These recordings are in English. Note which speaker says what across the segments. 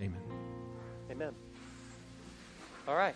Speaker 1: Amen.
Speaker 2: Amen. All right.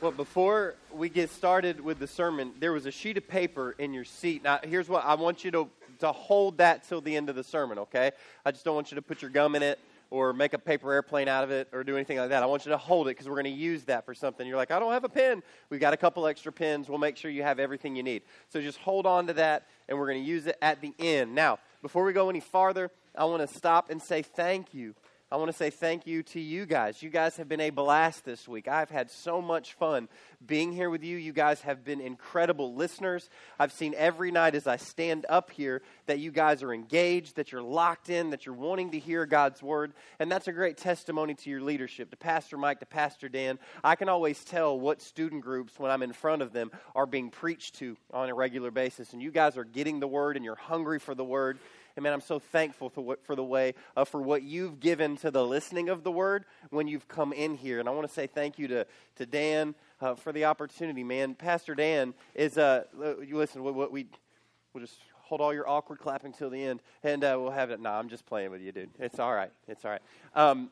Speaker 2: Well, before we get started with the sermon, there was a sheet of paper in your seat. Now, here's what I want you to, to hold that till the end of the sermon, okay? I just don't want you to put your gum in it or make a paper airplane out of it or do anything like that. I want you to hold it because we're going to use that for something. You're like, I don't have a pen. We've got a couple extra pens. We'll make sure you have everything you need. So just hold on to that, and we're going to use it at the end. Now, before we go any farther, I want to stop and say thank you I want to say thank you to you guys. You guys have been a blast this week. I've had so much fun being here with you. You guys have been incredible listeners. I've seen every night as I stand up here that you guys are engaged, that you're locked in, that you're wanting to hear God's word. And that's a great testimony to your leadership, to Pastor Mike, to Pastor Dan. I can always tell what student groups, when I'm in front of them, are being preached to on a regular basis. And you guys are getting the word and you're hungry for the word. And man, I'm so thankful for, what, for the way, uh, for what you've given to the listening of the word when you've come in here. And I want to say thank you to, to Dan uh, for the opportunity, man. Pastor Dan is, uh, you listen, what, we, we'll just hold all your awkward clapping till the end, and uh, we'll have it. No, I'm just playing with you, dude. It's all right. It's all right. Um,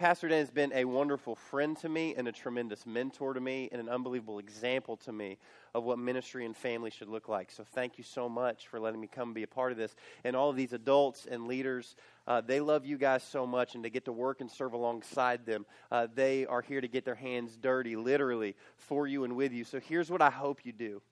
Speaker 2: Pastor Dan has been a wonderful friend to me and a tremendous mentor to me and an unbelievable example to me of what ministry and family should look like. So thank you so much for letting me come be a part of this. And all of these adults and leaders, uh, they love you guys so much, and to get to work and serve alongside them, uh, they are here to get their hands dirty, literally, for you and with you. So here's what I hope you do.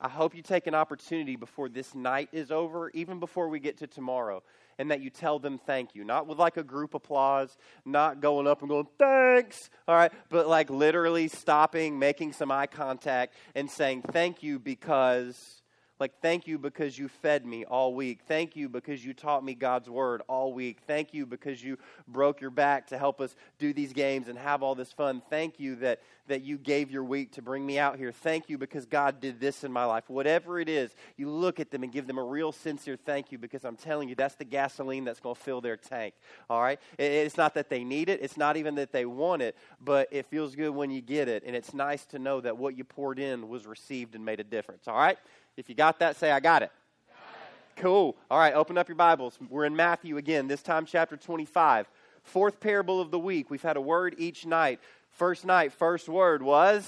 Speaker 2: I hope you take an opportunity before this night is over, even before we get to tomorrow, and that you tell them thank you. Not with like a group applause, not going up and going, thanks, all right, but like literally stopping, making some eye contact, and saying thank you because like, thank you because you fed me all week. Thank you because you taught me God's word all week. Thank you because you broke your back to help us do these games and have all this fun. Thank you that, that you gave your week to bring me out here. Thank you because God did this in my life. Whatever it is, you look at them and give them a real sincere thank you because I'm telling you, that's the gasoline that's going to fill their tank. All right? It's not that they need it, it's not even that they want it, but it feels good when you get it. And it's nice to know that what you poured in was received and made a difference. All right? If you got that, say, I got it. got it. Cool. All right, open up your Bibles. We're in Matthew again, this time chapter 25. Fourth parable of the week. We've had a word each night. First night, first word was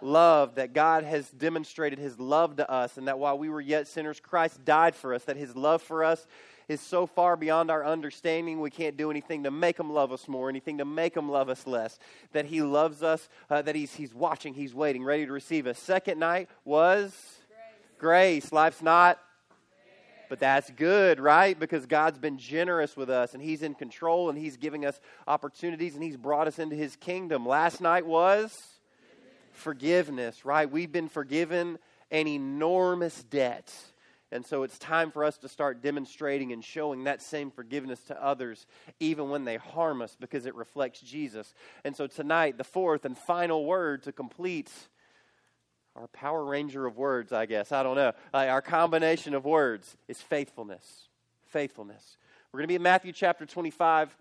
Speaker 2: love. love. That God has demonstrated his love to us, and that while we were yet sinners, Christ died for us. That his love for us is so far beyond our understanding, we can't do anything to make him love us more, anything to make him love us less. That he loves us, uh, that he's, he's watching, he's waiting, ready to receive us. Second night was grace. Life's not, but that's good, right? Because God's been generous with us and He's in control and He's giving us opportunities and He's brought us into His kingdom. Last night was forgiveness, right? We've been forgiven an enormous debt. And so it's time for us to start demonstrating and showing that same forgiveness to others, even when they harm us, because it reflects Jesus. And so tonight, the fourth and final word to complete our Power Ranger of words, I guess. I don't know. Our combination of words is faithfulness. Faithfulness. We're going to be in Matthew chapter 25.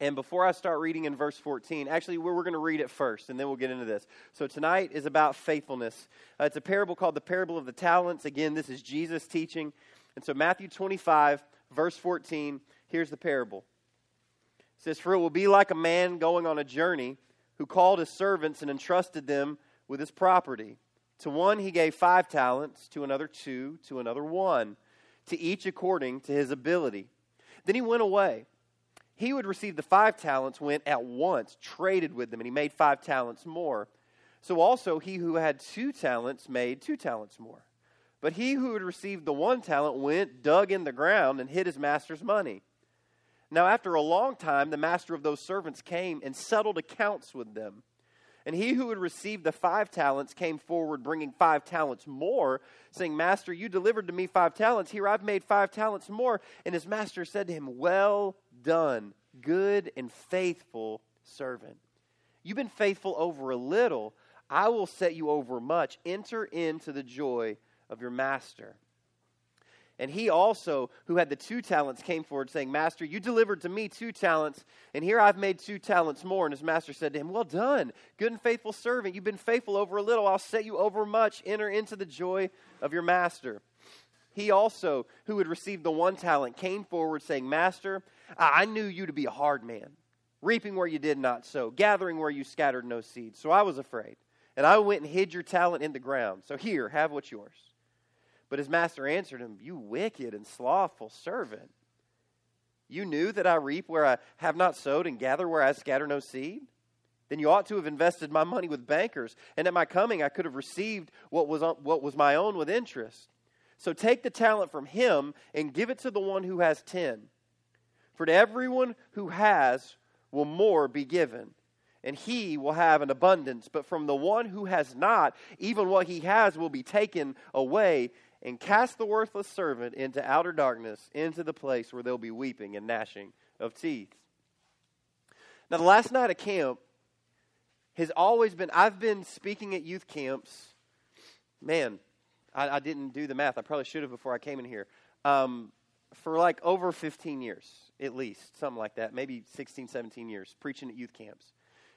Speaker 2: And before I start reading in verse 14, actually, we're, we're going to read it first, and then we'll get into this. So tonight is about faithfulness. Uh, it's a parable called the Parable of the Talents. Again, this is Jesus teaching. And so, Matthew 25, verse 14, here's the parable. It says, For it will be like a man going on a journey who called his servants and entrusted them with his property. To one he gave five talents, to another two, to another one, to each according to his ability. Then he went away. He who had received the five talents went at once, traded with them, and he made five talents more. So also he who had two talents made two talents more. But he who had received the one talent went, dug in the ground, and hid his master's money. Now, after a long time, the master of those servants came and settled accounts with them. And he who had received the five talents came forward, bringing five talents more, saying, Master, you delivered to me five talents. Here I've made five talents more. And his master said to him, Well done, good and faithful servant. You've been faithful over a little. I will set you over much. Enter into the joy of your master. And he also, who had the two talents, came forward, saying, Master, you delivered to me two talents, and here I've made two talents more. And his master said to him, Well done, good and faithful servant. You've been faithful over a little. I'll set you over much. Enter into the joy of your master. he also, who had received the one talent, came forward saying, Master, I knew you to be a hard man, reaping where you did not sow, gathering where you scattered no seed. So I was afraid, and I went and hid your talent in the ground. So here, have what's yours. But his master answered him, You wicked and slothful servant. You knew that I reap where I have not sowed and gather where I scatter no seed? Then you ought to have invested my money with bankers, and at my coming I could have received what was, what was my own with interest. So take the talent from him and give it to the one who has ten. For to everyone who has will more be given, and he will have an abundance. But from the one who has not, even what he has will be taken away and cast the worthless servant into outer darkness, into the place where there'll be weeping and gnashing of teeth. Now, the last night of camp has always been, I've been speaking at youth camps. Man, I, I didn't do the math. I probably should have before I came in here. Um, for like over 15 years, at least, something like that, maybe 16, 17 years, preaching at youth camps.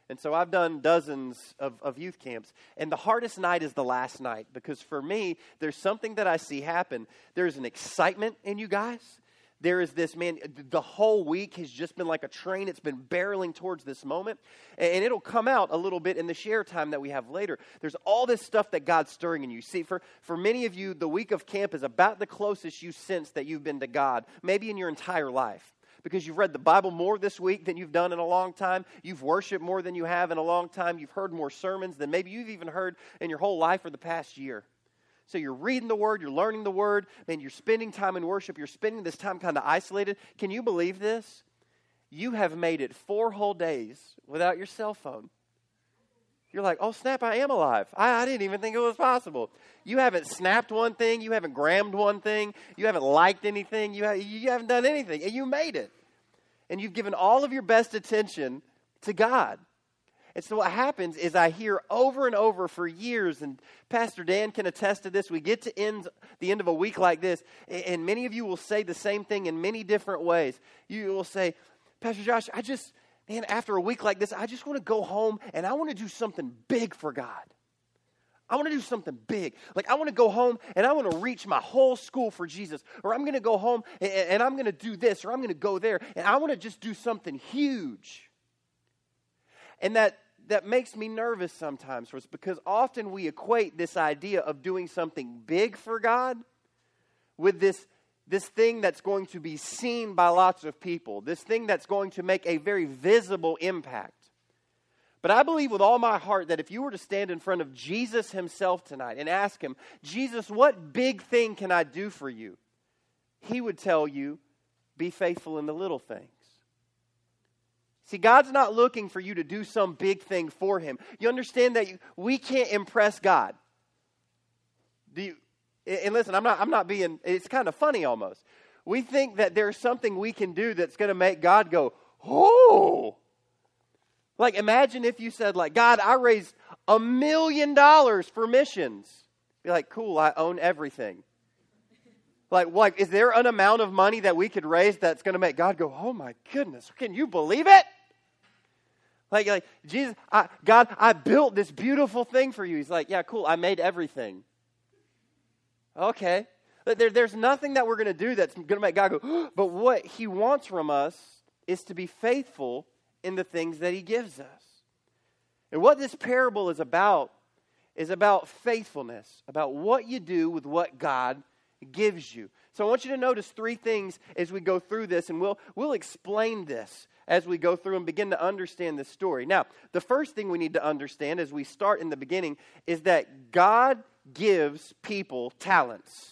Speaker 2: And so I've done dozens of, of youth camps. And the hardest night is the last night because for me, there's something that I see happen. There's an excitement in you guys. There is this, man, the whole week has just been like a train. It's been barreling towards this moment. And it'll come out a little bit in the share time that we have later. There's all this stuff that God's stirring in you. See, for, for many of you, the week of camp is about the closest you sense that you've been to God, maybe in your entire life because you've read the Bible more this week than you've done in a long time. You've worshiped more than you have in a long time. You've heard more sermons than maybe you've even heard in your whole life or the past year. So you're reading the Word, you're learning the Word, man, you're spending time in worship, you're spending this time kind of isolated. Can you believe this? You have made it four whole days without your cell phone. You're like, oh, snap, I am alive. I, I, didn't even think it was possible. You haven't snapped one thing. You haven't grammed one thing. You haven't liked anything. You, ha- you haven't done anything. And you made it. And you've given all of your best attention to God. And so what happens is I hear over and over for years, and Pastor Dan can attest to this. We get to end the end of a week like this, and many of you will say the same thing in many different ways. You will say, Pastor Josh, I just man, after a week like this, I just want to go home and I want to do something big for God. I want to do something big. Like, I want to go home and I want to reach my whole school for Jesus. Or I'm going to go home and, and I'm going to do this or I'm going to go there. And I want to just do something huge. And that, that makes me nervous sometimes for us because often we equate this idea of doing something big for God with this this thing that's going to be seen by lots of people, this thing that's going to make a very visible impact. But I believe with all my heart that if you were to stand in front of Jesus himself tonight and ask him, Jesus, what big thing can I do for you? He would tell you, be faithful in the little things. See, God's not looking for you to do some big thing for him. You understand that you, we can't impress God. Do you, and listen, I'm not, I'm not being, it's kind of funny almost. We think that there's something we can do that's going to make God go, oh. Like, imagine if you said, like, God, I raised a million dollars for missions. Be like, cool, I own everything. Like, like, is there an amount of money that we could raise that's going to make God go, oh my goodness, can you believe it? Like, like Jesus, I, God, I built this beautiful thing for you. He's like, yeah, cool, I made everything. Okay. There, there's nothing that we're going to do that's going to make God go, but what He wants from us is to be faithful in the things that He gives us. And what this parable is about is about faithfulness, about what you do with what God gives you. So I want you to notice three things as we go through this, and we'll, we'll explain this as we go through and begin to understand this story. Now, the first thing we need to understand as we start in the beginning is that God gives people talents.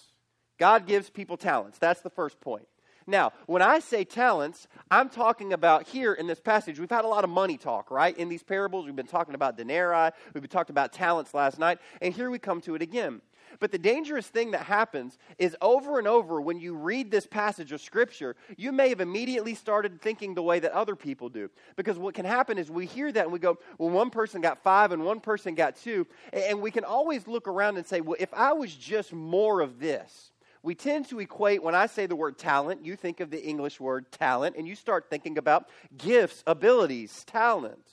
Speaker 2: God gives people talents. That's the first point. Now, when I say talents, I'm talking about here in this passage, we've had a lot of money talk, right? In these parables, we've been talking about denarii, we've been talking about talents last night, and here we come to it again. But the dangerous thing that happens is over and over when you read this passage of Scripture, you may have immediately started thinking the way that other people do. Because what can happen is we hear that and we go, well, one person got five and one person got two. And we can always look around and say, well, if I was just more of this, we tend to equate, when I say the word talent, you think of the English word talent, and you start thinking about gifts, abilities, talents.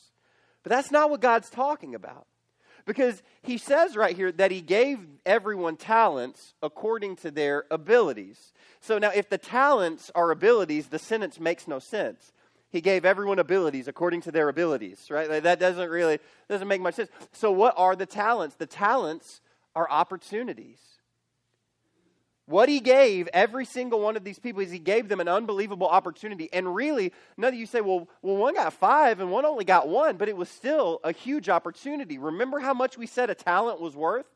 Speaker 2: But that's not what God's talking about. Because he says right here that he gave everyone talents according to their abilities. So now, if the talents are abilities, the sentence makes no sense. He gave everyone abilities according to their abilities, right? Like that doesn't really doesn't make much sense. So, what are the talents? The talents are opportunities. What he gave every single one of these people is he gave them an unbelievable opportunity. And really, none of you say, well, well, one got five and one only got one, but it was still a huge opportunity. Remember how much we said a talent was worth?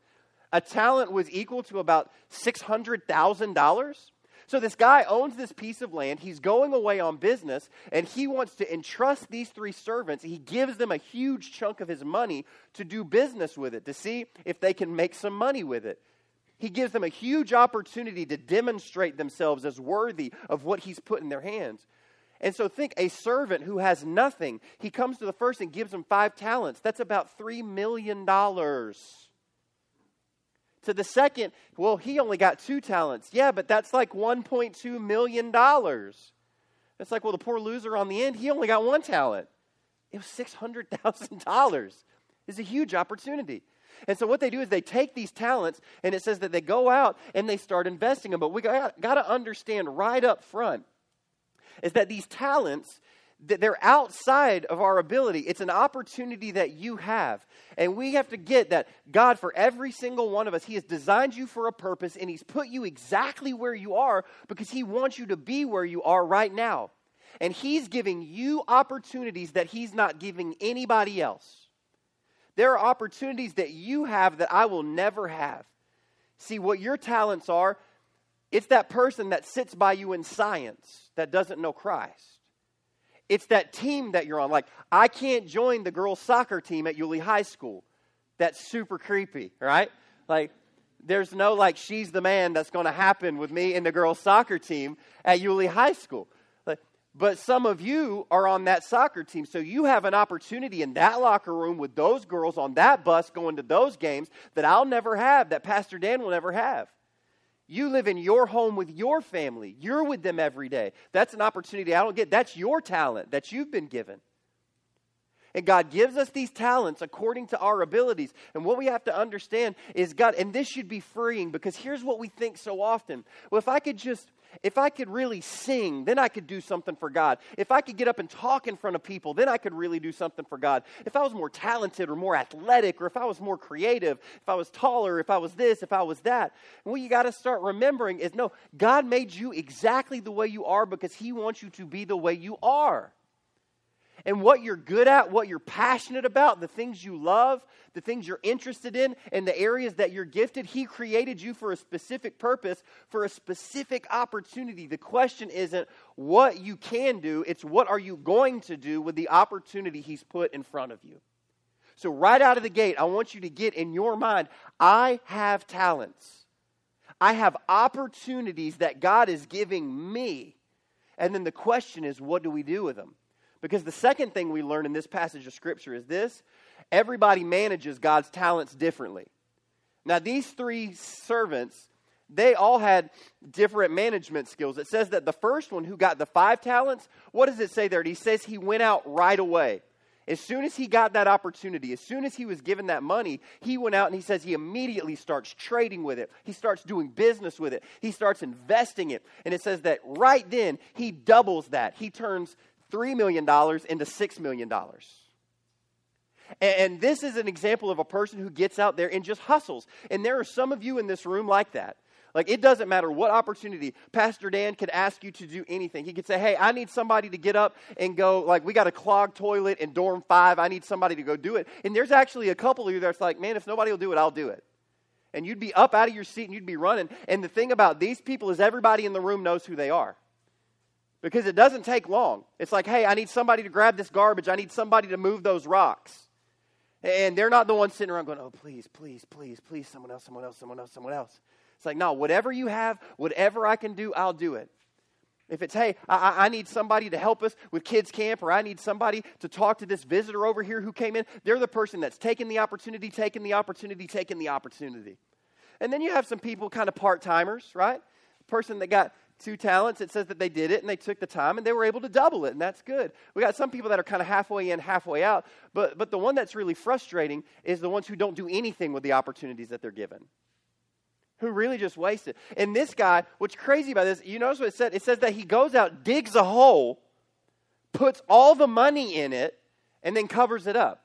Speaker 2: A talent was equal to about $600,000. So this guy owns this piece of land. He's going away on business, and he wants to entrust these three servants. He gives them a huge chunk of his money to do business with it, to see if they can make some money with it. He gives them a huge opportunity to demonstrate themselves as worthy of what he's put in their hands. And so think a servant who has nothing, he comes to the first and gives him five talents. That's about $3 million. To the second, well, he only got two talents. Yeah, but that's like $1.2 million. It's like, well, the poor loser on the end, he only got one talent. It was $600,000. It's a huge opportunity. And so what they do is they take these talents, and it says that they go out and they start investing them. But we got, got to understand right up front is that these talents they're outside of our ability. It's an opportunity that you have. And we have to get that God, for every single one of us, He has designed you for a purpose and He's put you exactly where you are because He wants you to be where you are right now. And He's giving you opportunities that He's not giving anybody else. There are opportunities that you have that I will never have. See, what your talents are, it's that person that sits by you in science that doesn't know Christ. It's that team that you're on. Like, I can't join the girls' soccer team at Yulee High School. That's super creepy, right? Like, there's no like she's the man that's going to happen with me and the girls' soccer team at Yulee High School. But some of you are on that soccer team, so you have an opportunity in that locker room with those girls on that bus going to those games that I'll never have, that Pastor Dan will never have. You live in your home with your family. You're with them every day. That's an opportunity I don't get. That's your talent that you've been given. And God gives us these talents according to our abilities. And what we have to understand is God, and this should be freeing because here's what we think so often. Well, if I could just if I could really sing, then I could do something for God. If I could get up and talk in front of people, then I could really do something for God. If I was more talented or more athletic, or if I was more creative, if I was taller, if I was this, if I was that. And what you got to start remembering is no, God made you exactly the way you are because He wants you to be the way you are and what you're good at, what you're passionate about, the things you love, the things you're interested in, and the areas that you're gifted. He created you for a specific purpose, for a specific opportunity. The question isn't what you can do, it's what are you going to do with the opportunity He's put in front of you. So, right out of the gate, I want you to get in your mind I have talents. I have opportunities that God is giving me. And then the question is, what do we do with them? Because the second thing we learn in this passage of Scripture is this everybody manages God's talents differently. Now, these three servants, they all had different management skills. It says that the first one who got the five talents, what does it say there? He says he went out right away. As soon as he got that opportunity, as soon as he was given that money, he went out and he says he immediately starts trading with it. He starts doing business with it. He starts investing it. And it says that right then he doubles that. He turns $3 million into $6 million. And this is an example of a person who gets out there and just hustles. And there are some of you in this room like that. Like, it doesn't matter what opportunity. Pastor Dan could ask you to do anything. He could say, Hey, I need somebody to get up and go, like, we got a clogged toilet in dorm five. I need somebody to go do it. And there's actually a couple of you that's like, Man, if nobody will do it, I'll do it. And you'd be up out of your seat and you'd be running. And the thing about these people is everybody in the room knows who they are because it doesn't take long. It's like, hey, I need somebody to grab this garbage. I need somebody to move those rocks. And they're not the ones sitting around going, oh, please, please, please, please, someone else, someone else, someone else, someone else. It's like, no, whatever you have, whatever I can do, I'll do it. If it's, hey, I, I, need somebody to help us with kids' camp, or I need somebody to talk to this visitor over here who came in, they're the person that's taking the opportunity, taking the opportunity, taking the opportunity. And then you have some people, kind of part timers, right? person that got two talents, it says that they did it and they took the time and they were able to double it, and that's good. We got some people that are kind of halfway in, halfway out, but, but the one that's really frustrating is the ones who don't do anything with the opportunities that they're given. Who really just waste it. And this guy, what's crazy about this, you notice what it said? It says that he goes out, digs a hole, puts all the money in it, and then covers it up.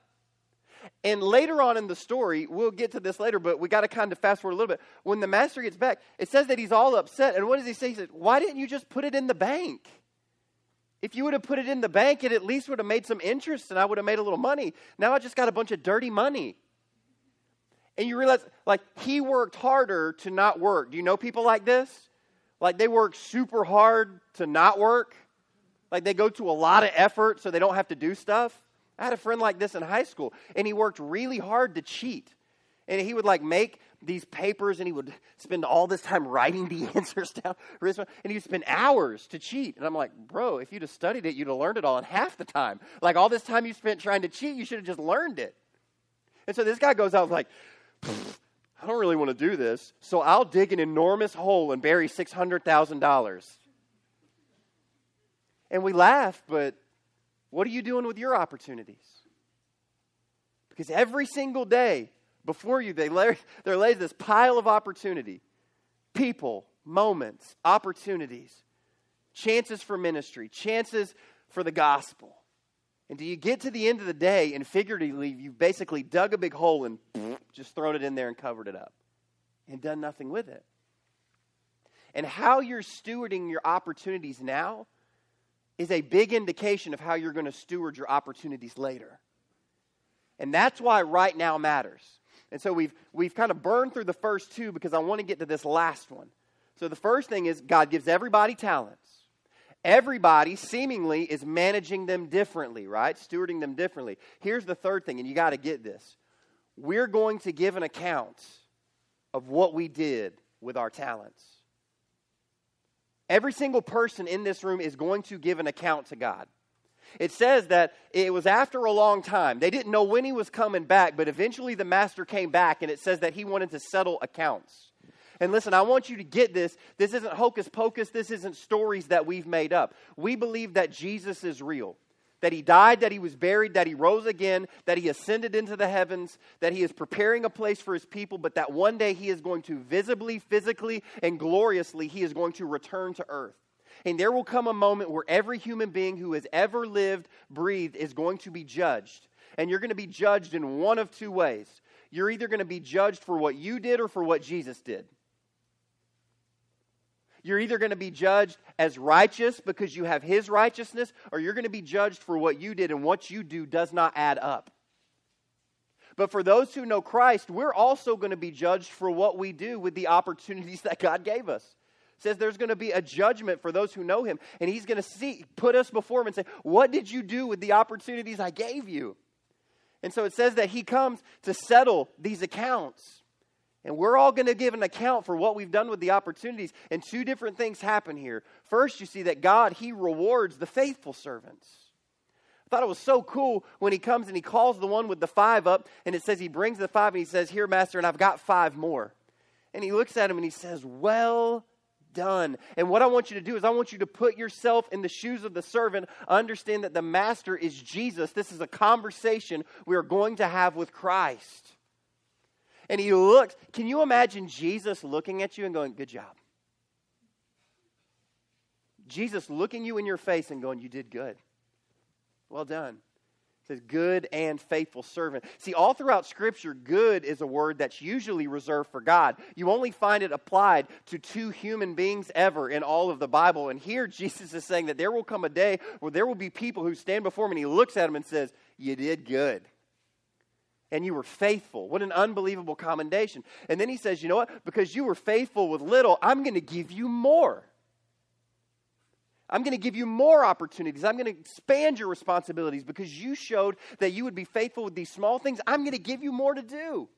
Speaker 2: And later on in the story, we'll get to this later, but we got to kind of fast forward a little bit. When the master gets back, it says that he's all upset. And what does he say? He says, Why didn't you just put it in the bank? If you would have put it in the bank, it at least would have made some interest and I would have made a little money. Now I just got a bunch of dirty money. And you realize, like, he worked harder to not work. Do you know people like this? Like, they work super hard to not work. Like, they go to a lot of effort so they don't have to do stuff. I had a friend like this in high school, and he worked really hard to cheat. And he would like make these papers and he would spend all this time writing the answers down. And he'd spend hours to cheat. And I'm like, bro, if you'd have studied it, you'd have learned it all in half the time. Like all this time you spent trying to cheat, you should have just learned it. And so this guy goes out like, I don't really want to do this, so I'll dig an enormous hole and bury $600,000. And we laugh, but what are you doing with your opportunities? Because every single day before you, they lay, there lays this pile of opportunity people, moments, opportunities, chances for ministry, chances for the gospel. And do you get to the end of the day and figuratively you've basically dug a big hole and just thrown it in there and covered it up and done nothing with it? And how you're stewarding your opportunities now is a big indication of how you're going to steward your opportunities later. And that's why right now matters. And so we've, we've kind of burned through the first two because I want to get to this last one. So the first thing is God gives everybody talents. Everybody seemingly is managing them differently, right? Stewarding them differently. Here's the third thing, and you got to get this. We're going to give an account of what we did with our talents. Every single person in this room is going to give an account to God. It says that it was after a long time. They didn't know when he was coming back, but eventually the master came back, and it says that he wanted to settle accounts. And listen, I want you to get this. This isn't hocus pocus, this isn't stories that we've made up. We believe that Jesus is real that he died, that he was buried, that he rose again, that he ascended into the heavens, that he is preparing a place for his people, but that one day he is going to visibly, physically, and gloriously, he is going to return to earth. And there will come a moment where every human being who has ever lived, breathed, is going to be judged. And you're going to be judged in one of two ways. You're either going to be judged for what you did or for what Jesus did. You're either going to be judged as righteous because you have his righteousness, or you're going to be judged for what you did, and what you do does not add up. But for those who know Christ, we're also going to be judged for what we do with the opportunities that God gave us. It says there's going to be a judgment for those who know him, and he's going to see, put us before him and say, What did you do with the opportunities I gave you? And so it says that he comes to settle these accounts. And we're all going to give an account for what we've done with the opportunities. And two different things happen here. First, you see that God, He rewards the faithful servants. I thought it was so cool when He comes and He calls the one with the five up, and it says He brings the five and He says, Here, Master, and I've got five more. And He looks at him and He says, Well done. And what I want you to do is I want you to put yourself in the shoes of the servant, understand that the Master is Jesus. This is a conversation we are going to have with Christ and he looks. Can you imagine Jesus looking at you and going, Good job? Jesus looking you in your face and going, You did good. Well done. Says, Good and faithful servant. See, all throughout Scripture, good is a word that's usually reserved for God. You only find it applied to two human beings ever in all of the Bible. And here, Jesus is saying that there will come a day where there will be people who stand before him and he looks at them and says, You did good and you were faithful. What an unbelievable commendation. And then he says, You know what? Because you were faithful with little, I'm going to give you more. I'm going to give you more opportunities. I'm going to expand your responsibilities because you showed that you would be faithful with these small things. I'm going to give you more to do.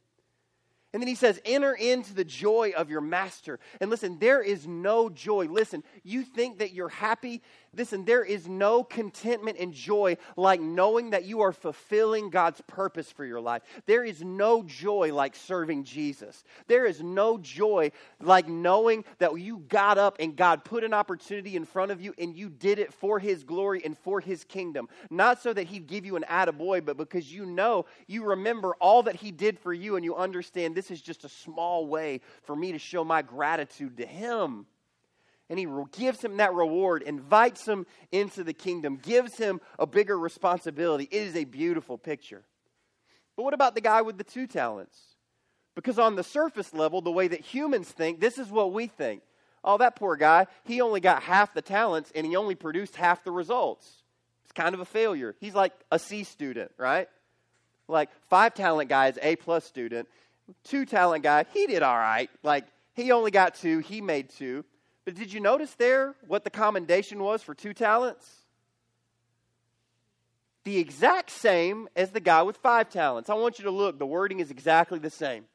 Speaker 2: And then he says, enter into the joy of your master. And listen, there is no joy. Listen, you think that you're happy. Listen, there is no contentment and joy like knowing that you are fulfilling God's purpose for your life. There is no joy like serving Jesus. There is no joy like knowing that you got up and God put an opportunity in front of you and you did it for His glory and for His kingdom. Not so that He'd give you an attaboy, but because you know, you remember all that He did for you and you understand this is just a small way for me to show my gratitude to Him and he gives him that reward, invites him into the kingdom, gives him a bigger responsibility. It is a beautiful picture. But what about the guy with the two talents? Because on the surface level, the way that humans think, this is what we think. Oh, that poor guy, he only got half the talents and he only produced half the results. It's kind of a failure. He's like a C student, right? Like five talent guy is A plus student. Two talent guy, he did all right. Like he only got two, he made two. But did you notice there what the commendation was for two talents? The exact same as the guy with five talents. I want you to look. The wording is exactly the same.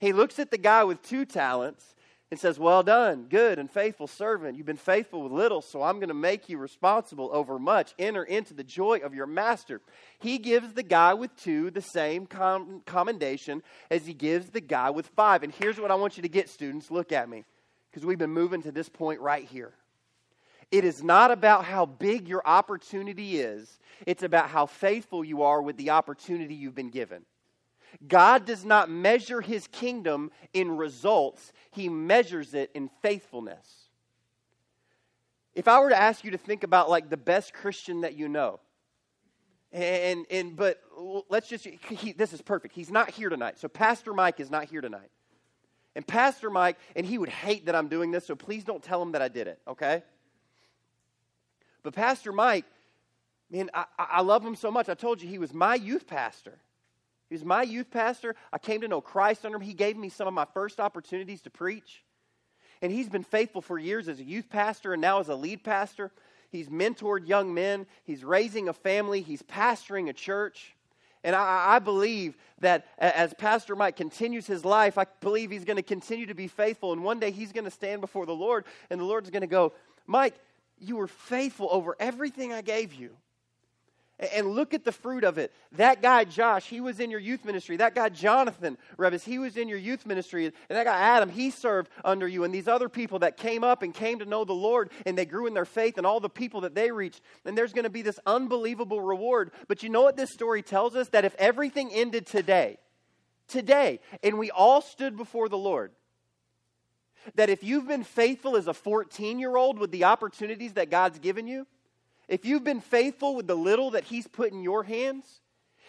Speaker 2: He looks at the guy with two talents and says, Well done, good and faithful servant. You've been faithful with little, so I'm going to make you responsible over much. Enter into the joy of your master. He gives the guy with two the same com- commendation as he gives the guy with five. And here's what I want you to get, students. Look at me because we've been moving to this point right here. It is not about how big your opportunity is, it's about how faithful you are with the opportunity you've been given. God does not measure his kingdom in results, he measures it in faithfulness. If I were to ask you to think about like the best Christian that you know, and and but let's just he, this is perfect. He's not here tonight. So Pastor Mike is not here tonight. And Pastor Mike, and he would hate that I'm doing this, so please don't tell him that I did it, okay? But Pastor Mike, man, I, I love him so much. I told you he was my youth pastor. He was my youth pastor. I came to know Christ under him. He gave me some of my first opportunities to preach. And he's been faithful for years as a youth pastor and now as a lead pastor. He's mentored young men. He's raising a family. He's pastoring a church. And I, I, believe that as Pastor Mike continues his life, I believe he's going to continue to be faithful. And one day he's going to stand before the Lord, and the Lord's going to go, Mike, you were faithful over everything I gave you. And look at the fruit of it. That guy, Josh, he was in your youth ministry. That guy, Jonathan Revis, he was in your youth ministry. And that guy, Adam, he served under you. And these other people that came up and came to know the Lord and they grew in their faith and all the people that they reached. And there's going to be this unbelievable reward. But you know what this story tells us? That if everything ended today, today, and we all stood before the Lord, that if you've been faithful as a 14 year old with the opportunities that God's given you, if you've been faithful with the little that He's put in your hands,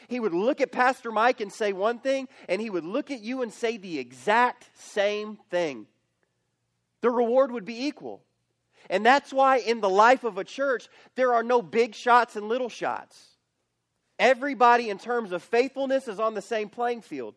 Speaker 2: He would look at Pastor Mike and say one thing, and He would look at you and say the exact same thing. The reward would be equal. And that's why in the life of a church, there are no big shots and little shots. Everybody, in terms of faithfulness, is on the same playing field.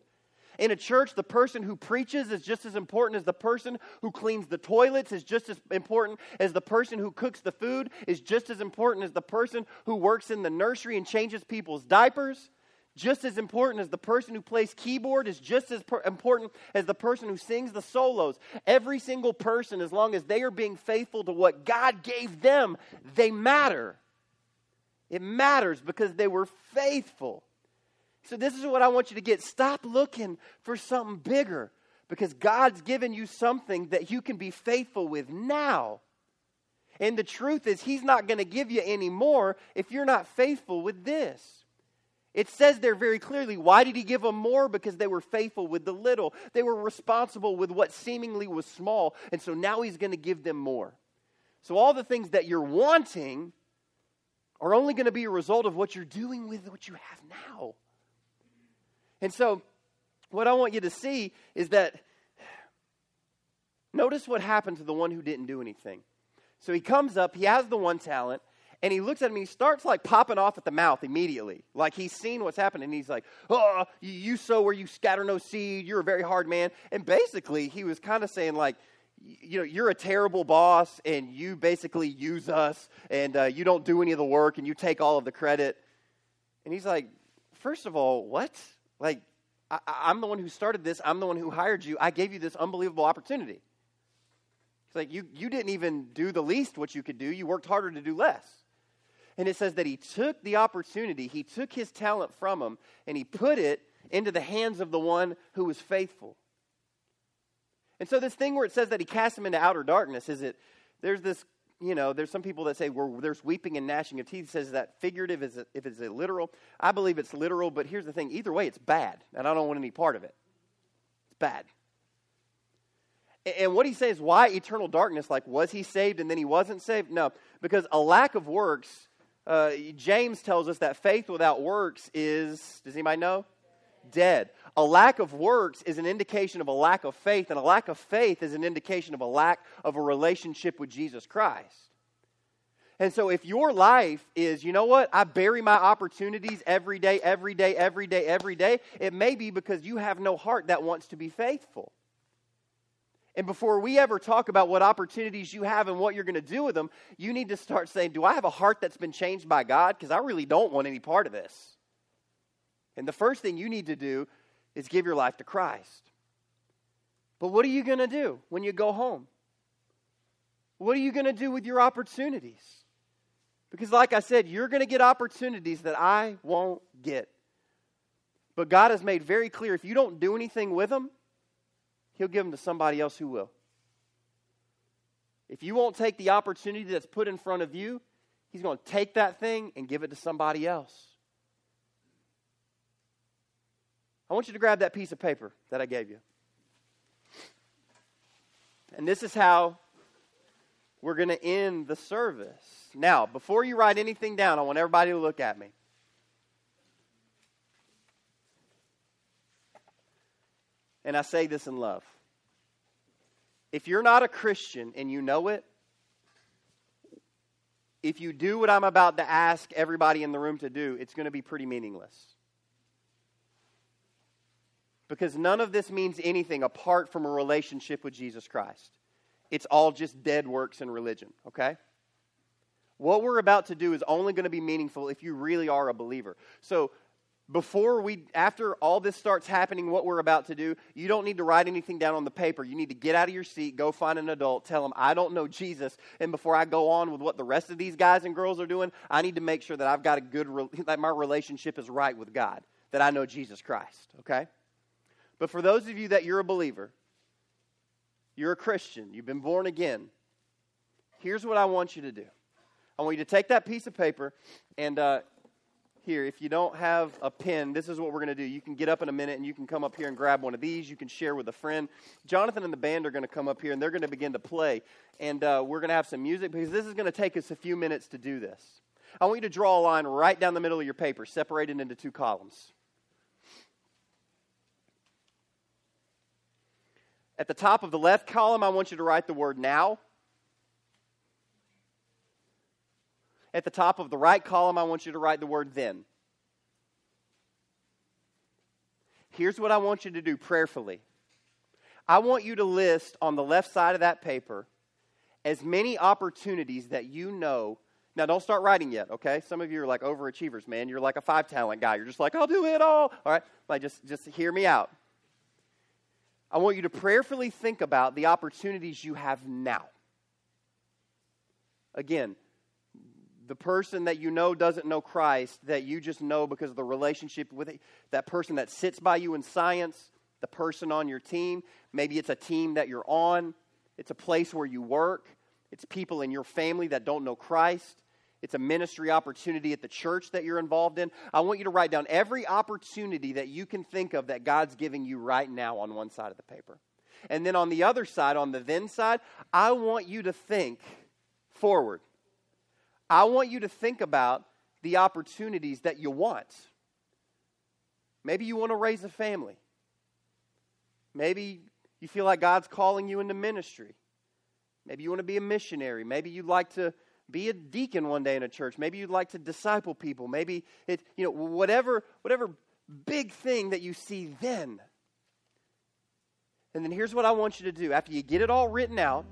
Speaker 2: In a church, the person who preaches is just as important as the person who cleans the toilets, is just as important as the person who cooks the food, is just as important as the person who works in the nursery and changes people's diapers. Just as important as the person who plays keyboard is just as per- important as the person who sings the solos. Every single person, as long as they are being faithful to what God gave them, they matter. It matters because they were faithful. So, this is what I want you to get. Stop looking for something bigger because God's given you something that you can be faithful with now. And the truth is, He's not going to give you any more if you're not faithful with this. It says there very clearly why did He give them more? Because they were faithful with the little, they were responsible with what seemingly was small. And so now He's going to give them more. So, all the things that you're wanting are only going to be a result of what you're doing with what you have now. And so, what I want you to see is that notice what happened to the one who didn't do anything. So he comes up, he has the one talent, and he looks at him he starts like popping off at the mouth immediately. Like he's seen what's happening. And he's like, Oh, you sow where you scatter no seed. You're a very hard man. And basically, he was kind of saying, like, you know, you're a terrible boss and you basically use us and uh, you don't do any of the work and you take all of the credit. And he's like, First of all, what? Like, I, am the one who started this. I'm the one who hired you. I gave you this unbelievable opportunity. It's like you, you didn't even do the least what you could do, you worked harder to do less. And it says that he took the opportunity, he took his talent from him, and he put it into the hands of the one who was faithful. And so, this thing where it says that he cast him into outer darkness, is it, there's this, you know, there's some people that say well, there's weeping and gnashing of teeth. Says that figurative, is if it's a literal. I believe it's literal, but here's the thing either way, it's bad, and I don't want any part of it. It's bad. And what he says, why eternal darkness? Like, was he saved and then he wasn't saved? No, because a lack of works, uh, James tells us that faith without works is, does anybody know? Dead. A lack of works is an indication of a lack of faith, and a lack of faith is an indication of a lack of a relationship with Jesus Christ. And so, if your life is, you know what, I bury my opportunities every day, every day, every day, every day, it may be because you have no heart that wants to be faithful. And before we ever talk about what opportunities you have and what you're going to do with them, you need to start saying, Do I have a heart that's been changed by God? Because I really don't want any part of this. And the first thing you need to do is give your life to Christ. But what are you going to do when you go home? What are you going to do with your opportunities? Because, like I said, you're going to get opportunities that I won't get. But God has made very clear if you don't do anything with them, He'll give them to somebody else who will. If you won't take the opportunity that's put in front of you, He's going to take that thing and give it to somebody else. I want you to grab that piece of paper that I gave you. And this is how we're going to end the service. Now, before you write anything down, I want everybody to look at me. And I say this in love. If you're not a Christian and you know it, if you do what I'm about to ask everybody in the room to do, it's going to be pretty meaningless. Because none of this means anything apart from a relationship with Jesus Christ. It's all just dead works and religion, okay? What we're about to do is only going to be meaningful if you really are a believer. So, before we after all this starts happening what we're about to do you don't need to write anything down on the paper you need to get out of your seat go find an adult tell them i don't know jesus and before i go on with what the rest of these guys and girls are doing i need to make sure that i've got a good that my relationship is right with god that i know jesus christ okay but for those of you that you're a believer you're a christian you've been born again here's what i want you to do i want you to take that piece of paper and uh, here, if you don't have a pen, this is what we're going to do. You can get up in a minute and you can come up here and grab one of these. You can share with a friend. Jonathan and the band are going to come up here and they're going to begin to play. And uh, we're going to have some music because this is going to take us a few minutes to do this. I want you to draw a line right down the middle of your paper, separated into two columns. At the top of the left column, I want you to write the word now. At the top of the right column, I want you to write the word then. Here's what I want you to do prayerfully I want you to list on the left side of that paper as many opportunities that you know. Now, don't start writing yet, okay? Some of you are like overachievers, man. You're like a five talent guy. You're just like, I'll do it all. All right? Like, just, just hear me out. I want you to prayerfully think about the opportunities you have now. Again, the person that you know doesn't know Christ, that you just know because of the relationship with it, that person that sits by you in science, the person on your team. Maybe it's a team that you're on, it's a place where you work, it's people in your family that don't know Christ. It's a ministry opportunity at the church that you're involved in. I want you to write down every opportunity that you can think of that God's giving you right now on one side of the paper. And then on the other side, on the then side, I want you to think forward. I want you to think about the opportunities that you want. Maybe you want to raise a family. Maybe you feel like God's calling you into ministry. Maybe you want to be a missionary. Maybe you'd like to be a deacon one day in a church. Maybe you'd like to disciple people. Maybe it, you know, whatever, whatever big thing that you see then. And then here's what I want you to do. After you get it all written out,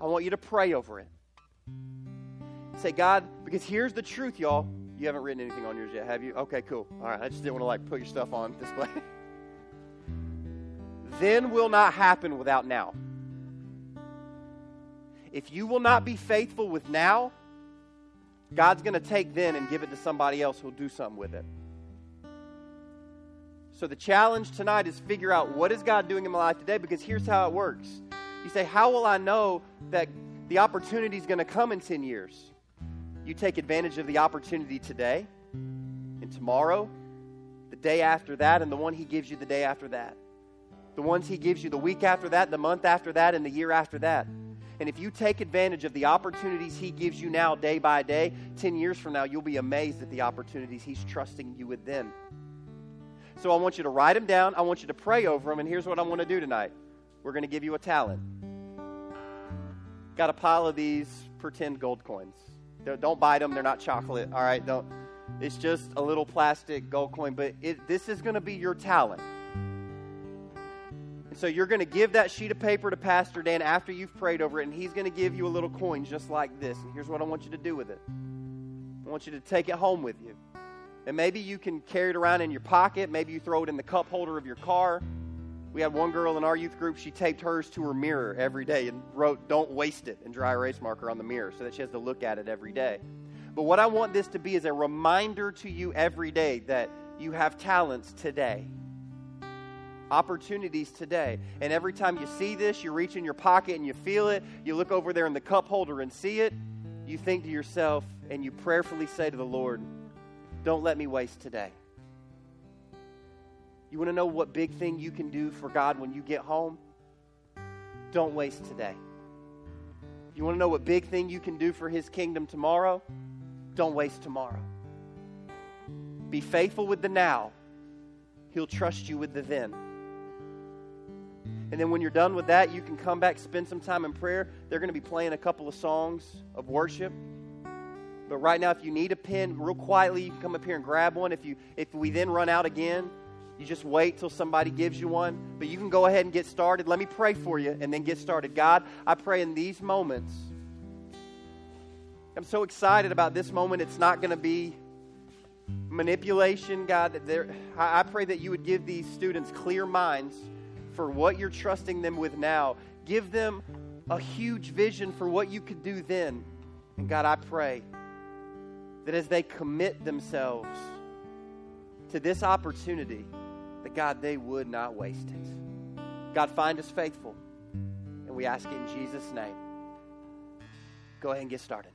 Speaker 2: I want you to pray over it. Say, God, because here's the truth, y'all. You haven't written anything on yours yet, have you? Okay, cool. All right, I just didn't want to like put your stuff on display. then will not happen without now. If you will not be faithful with now, God's going to take then and give it to somebody else who'll do something with it. So the challenge tonight is figure out what is God doing in my life today because here's how it works. You say, How will I know that the opportunity is going to come in 10 years? You take advantage of the opportunity today and tomorrow, the day after that, and the one He gives you the day after that. The ones He gives you the week after that, the month after that, and the year after that. And if you take advantage of the opportunities He gives you now, day by day, 10 years from now, you'll be amazed at the opportunities He's trusting you with then. So I want you to write them down. I want you to pray over them. And here's what I want to do tonight we're going to give you a talent. Got a pile of these pretend gold coins. Don't bite them, they're not chocolate. All right, don't. It's just a little plastic gold coin, but it, this is going to be your talent. So you're going to give that sheet of paper to Pastor Dan after you've prayed over it, and he's going to give you a little coin just like this. And here's what I want you to do with it I want you to take it home with you. And maybe you can carry it around in your pocket. Maybe you throw it in the cup holder of your car. We had one girl in our youth group, she taped hers to her mirror every day and wrote, Don't waste it, in dry erase marker on the mirror so that she has to look at it every day. But what I want this to be is a reminder to you every day that you have talents today, opportunities today. And every time you see this, you reach in your pocket and you feel it, you look over there in the cup holder and see it, you think to yourself and you prayerfully say to the Lord, don't let me waste today. You want to know what big thing you can do for God when you get home? Don't waste today. You want to know what big thing you can do for His kingdom tomorrow? Don't waste tomorrow. Be faithful with the now, He'll trust you with the then. And then when you're done with that, you can come back, spend some time in prayer. They're going to be playing a couple of songs of worship. But right now, if you need a pen, real quietly, you can come up here and grab one. If you if we then run out again, you just wait till somebody gives you one. But you can go ahead and get started. Let me pray for you and then get started. God, I pray in these moments. I'm so excited about this moment. It's not going to be manipulation, God. That I pray that you would give these students clear minds for what you're trusting them with now. Give them a huge vision for what you could do then. And God, I pray that as they commit themselves to this opportunity, that God, they would not waste it. God, find us faithful. And we ask in Jesus' name. Go ahead and get started.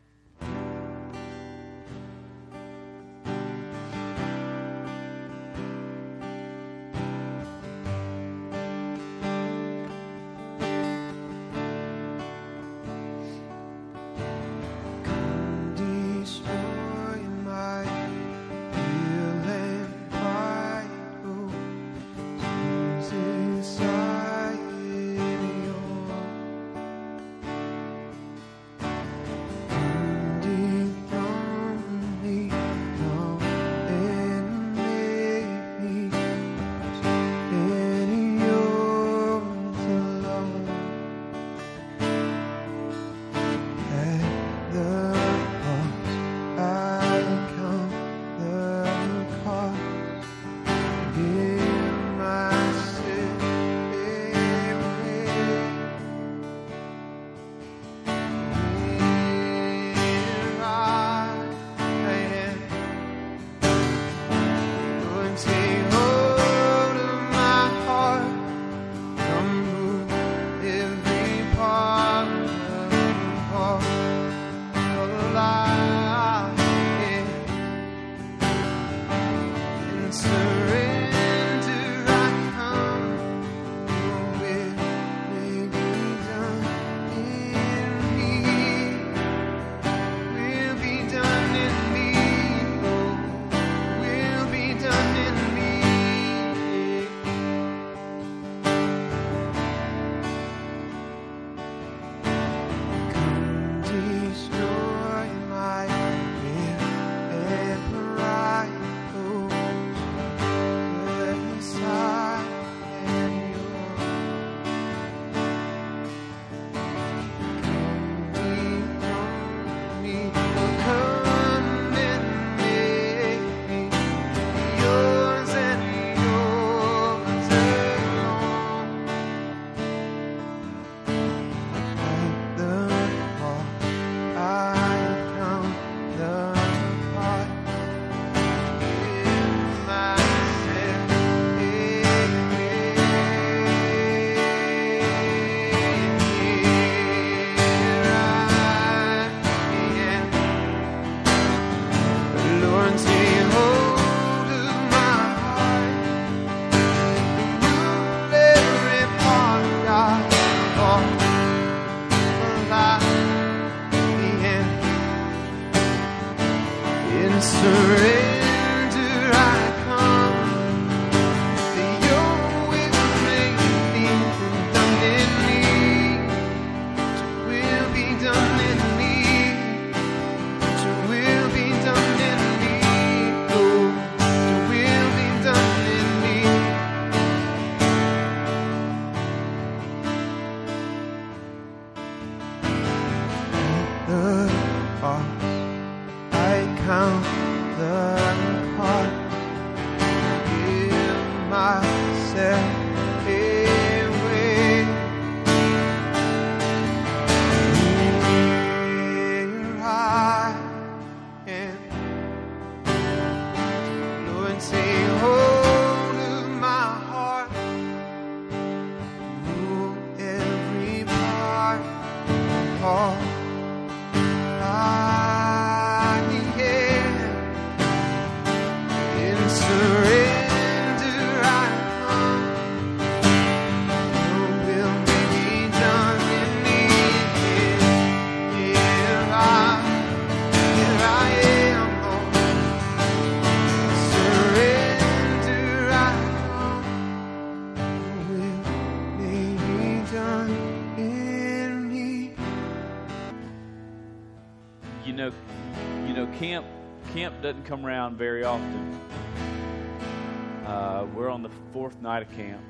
Speaker 1: Uh, we're on the fourth night of camp,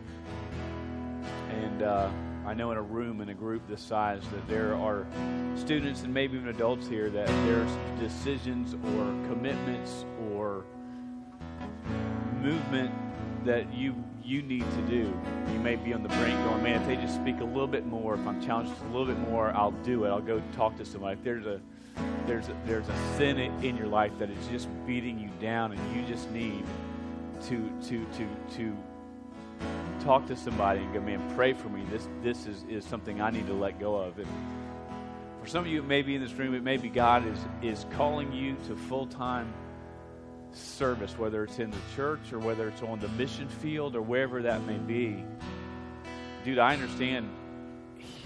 Speaker 1: and uh, I know in a room in a group this size that there are students and maybe even adults here that there's decisions or commitments or movement that you you need to do. You may be on the brink going, man, if they just speak a little bit more, if I'm challenged a little bit more, I'll do it. I'll go talk to somebody. If there's a there's a, there's a sin in your life that is just beating you down, and you just need to to to to talk to somebody and go, man, pray for me. This this is, is something I need to let go of. And for some of you, maybe in this room, it may be God is is calling you to full time service, whether it's in the church or whether it's on the mission field or wherever that may be. Dude, I understand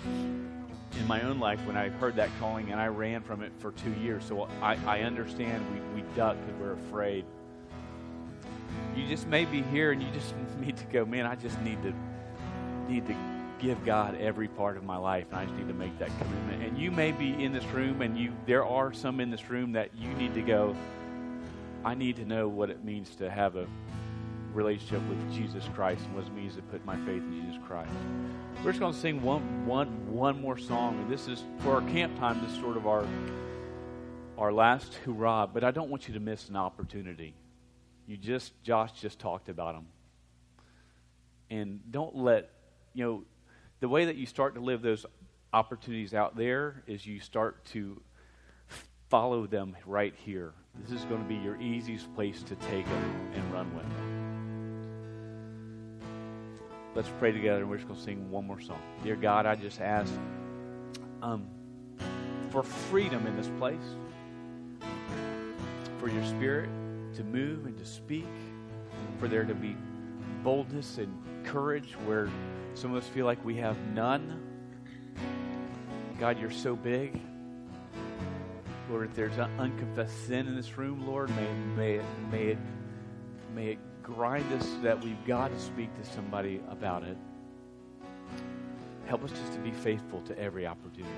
Speaker 1: in my own life when I heard that calling and I ran from it for two years. So I, I understand we, we duck because we're afraid. You just may be here and you just need to go, man, I just need to need to give God every part of my life and I just need to make that commitment. And you may be in this room and you there are some in this room that you need to go, I need to know what it means to have a relationship with Jesus Christ and what it means to put my faith in Jesus Christ. We're just going to sing one, one, one more song, and this is for our camp time. This is sort of our our last hurrah. But I don't want you to miss an opportunity. You just Josh just talked about them, and don't let you know the way that you start to live those opportunities out there is you start to follow them right here. This is going to be your easiest place to take them and run with them. Let's pray together and we're just going to sing one more song. Dear God, I just ask um, for freedom in this place, for your spirit to move and to speak, for there to be boldness and courage where some of us feel like we have none. God, you're so big. Lord, if there's unconfessed sin in this room, Lord, may, may, it, may, it, may it grind us that we've got to speak to somebody about it. Help us just to be faithful to every opportunity.